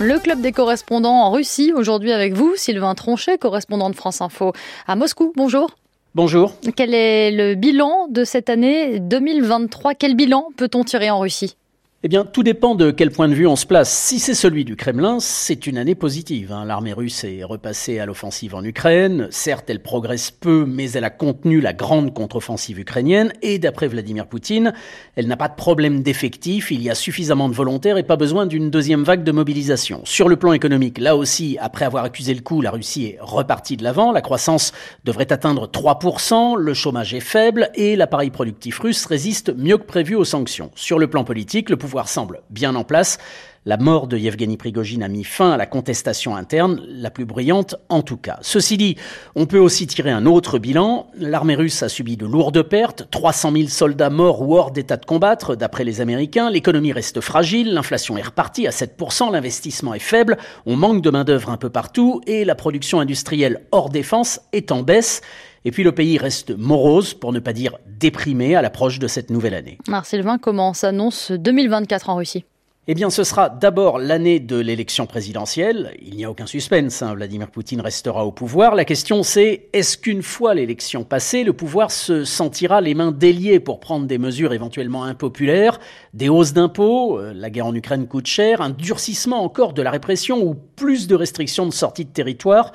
Le club des correspondants en Russie, aujourd'hui avec vous, Sylvain Tronchet, correspondant de France Info à Moscou. Bonjour. Bonjour. Quel est le bilan de cette année 2023 Quel bilan peut-on tirer en Russie? Eh bien, tout dépend de quel point de vue on se place. Si c'est celui du Kremlin, c'est une année positive. Hein. L'armée russe est repassée à l'offensive en Ukraine. Certes, elle progresse peu, mais elle a contenu la grande contre-offensive ukrainienne. Et d'après Vladimir Poutine, elle n'a pas de problème d'effectif. Il y a suffisamment de volontaires et pas besoin d'une deuxième vague de mobilisation. Sur le plan économique, là aussi, après avoir accusé le coup, la Russie est repartie de l'avant. La croissance devrait atteindre 3%, le chômage est faible et l'appareil productif russe résiste mieux que prévu aux sanctions. Sur le plan politique, le pouvoir semble bien en place. La mort de Yevgeny Prigogine a mis fin à la contestation interne, la plus bruyante en tout cas. Ceci dit, on peut aussi tirer un autre bilan. L'armée russe a subi de lourdes pertes, 300 000 soldats morts ou hors d'état de combattre, d'après les Américains. L'économie reste fragile, l'inflation est repartie à 7%, l'investissement est faible, on manque de main-d'œuvre un peu partout et la production industrielle hors défense est en baisse. Et puis le pays reste morose, pour ne pas dire déprimé, à l'approche de cette nouvelle année. Alors Sylvain, comment s'annonce 2024 en Russie? Eh bien, ce sera d'abord l'année de l'élection présidentielle. Il n'y a aucun suspense, hein. Vladimir Poutine restera au pouvoir. La question c'est, est-ce qu'une fois l'élection passée, le pouvoir se sentira les mains déliées pour prendre des mesures éventuellement impopulaires, des hausses d'impôts, euh, la guerre en Ukraine coûte cher, un durcissement encore de la répression ou plus de restrictions de sortie de territoire?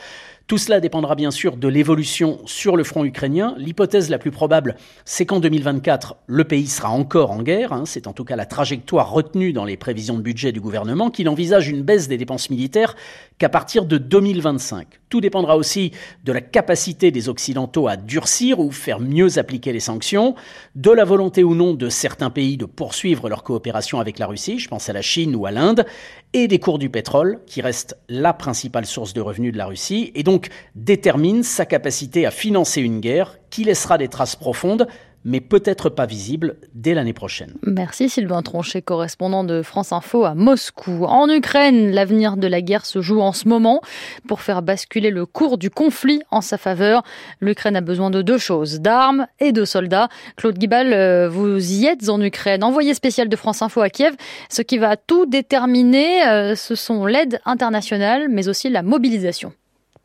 Tout cela dépendra bien sûr de l'évolution sur le front ukrainien. L'hypothèse la plus probable, c'est qu'en 2024, le pays sera encore en guerre. Hein. C'est en tout cas la trajectoire retenue dans les prévisions de budget du gouvernement, qu'il envisage une baisse des dépenses militaires qu'à partir de 2025. Tout dépendra aussi de la capacité des Occidentaux à durcir ou faire mieux appliquer les sanctions, de la volonté ou non de certains pays de poursuivre leur coopération avec la Russie, je pense à la Chine ou à l'Inde, et des cours du pétrole, qui restent la principale source de revenus de la Russie, et donc détermine sa capacité à financer une guerre qui laissera des traces profondes mais peut-être pas visible dès l'année prochaine. Merci Sylvain Tronchet, correspondant de France Info à Moscou. En Ukraine, l'avenir de la guerre se joue en ce moment. Pour faire basculer le cours du conflit en sa faveur, l'Ukraine a besoin de deux choses, d'armes et de soldats. Claude Guibal, euh, vous y êtes en Ukraine, envoyé spécial de France Info à Kiev. Ce qui va tout déterminer, euh, ce sont l'aide internationale, mais aussi la mobilisation.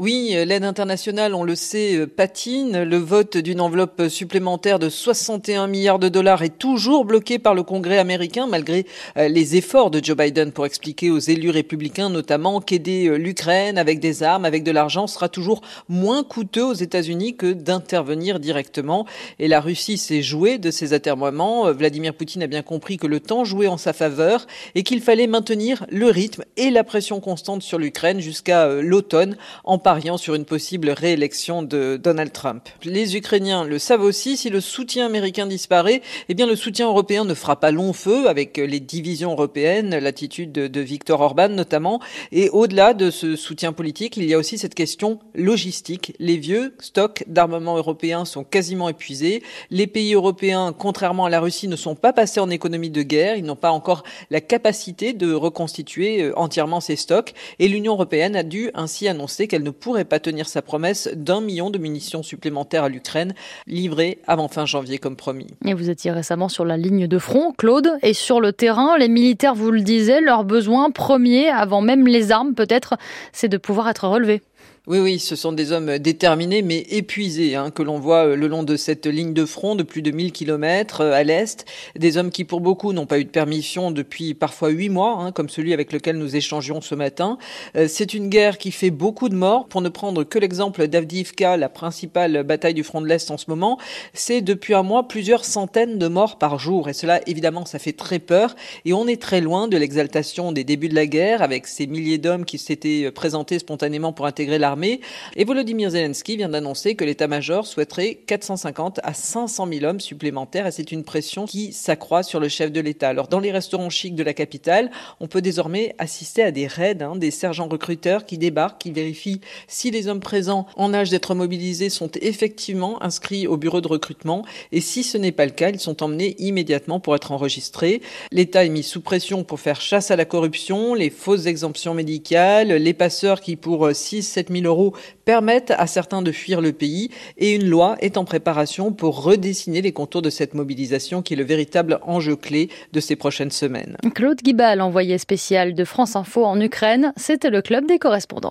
Oui, euh, l'aide internationale, on le sait, euh, patine. Le vote d'une enveloppe supplémentaire de 61 milliards de dollars est toujours bloqué par le Congrès américain, malgré euh, les efforts de Joe Biden pour expliquer aux élus républicains, notamment, qu'aider l'Ukraine avec des armes, avec de l'argent, sera toujours moins coûteux aux États-Unis que d'intervenir directement. Et la Russie s'est jouée de ces atermoiements. Vladimir Poutine a bien compris que le temps jouait en sa faveur et qu'il fallait maintenir le rythme et la pression constante sur l'Ukraine jusqu'à l'automne en pariant sur une possible réélection de Donald Trump. Les Ukrainiens le savent aussi, si le soutien américain disparaît, eh bien le soutien européen ne fera pas long feu avec les divisions européennes, l'attitude de, de Viktor Orban notamment. Et au-delà de ce soutien politique, il y a aussi cette question logistique. Les vieux stocks d'armement européens sont quasiment épuisés. Les pays européens, contrairement à la Russie, ne sont pas passés en économie de guerre. Ils n'ont pas encore la capacité de reconstituer euh, entièrement ces stocks. Et l'Union européenne a dû ainsi annoncer qu'elle ne pourrait pas tenir sa promesse d'un million de munitions supplémentaires à l'Ukraine, livrées avant fin janvier comme promis. Et vous étiez récemment sur la ligne de front, Claude, et sur le terrain, les militaires, vous le disiez, leur besoin premier, avant même les armes peut-être, c'est de pouvoir être relevés. Oui, oui, ce sont des hommes déterminés mais épuisés hein, que l'on voit euh, le long de cette ligne de front de plus de 1000 km euh, à l'est. Des hommes qui, pour beaucoup, n'ont pas eu de permission depuis parfois huit mois, hein, comme celui avec lequel nous échangions ce matin. Euh, c'est une guerre qui fait beaucoup de morts. Pour ne prendre que l'exemple d'Avdiivka, la principale bataille du front de l'Est en ce moment, c'est depuis un mois plusieurs centaines de morts par jour. Et cela, évidemment, ça fait très peur. Et on est très loin de l'exaltation des débuts de la guerre, avec ces milliers d'hommes qui s'étaient présentés spontanément pour intégrer l'armée et Volodymyr Zelensky vient d'annoncer que l'état-major souhaiterait 450 à 500 000 hommes supplémentaires et c'est une pression qui s'accroît sur le chef de l'État. Alors dans les restaurants chics de la capitale, on peut désormais assister à des raids, hein, des sergents recruteurs qui débarquent, qui vérifient si les hommes présents en âge d'être mobilisés sont effectivement inscrits au bureau de recrutement et si ce n'est pas le cas, ils sont emmenés immédiatement pour être enregistrés. L'État est mis sous pression pour faire chasse à la corruption, les fausses exemptions médicales, les passeurs qui pour 6 17 000 euros permettent à certains de fuir le pays et une loi est en préparation pour redessiner les contours de cette mobilisation qui est le véritable enjeu clé de ces prochaines semaines. Claude Guibal, envoyé spécial de France Info en Ukraine, c'était le club des correspondants.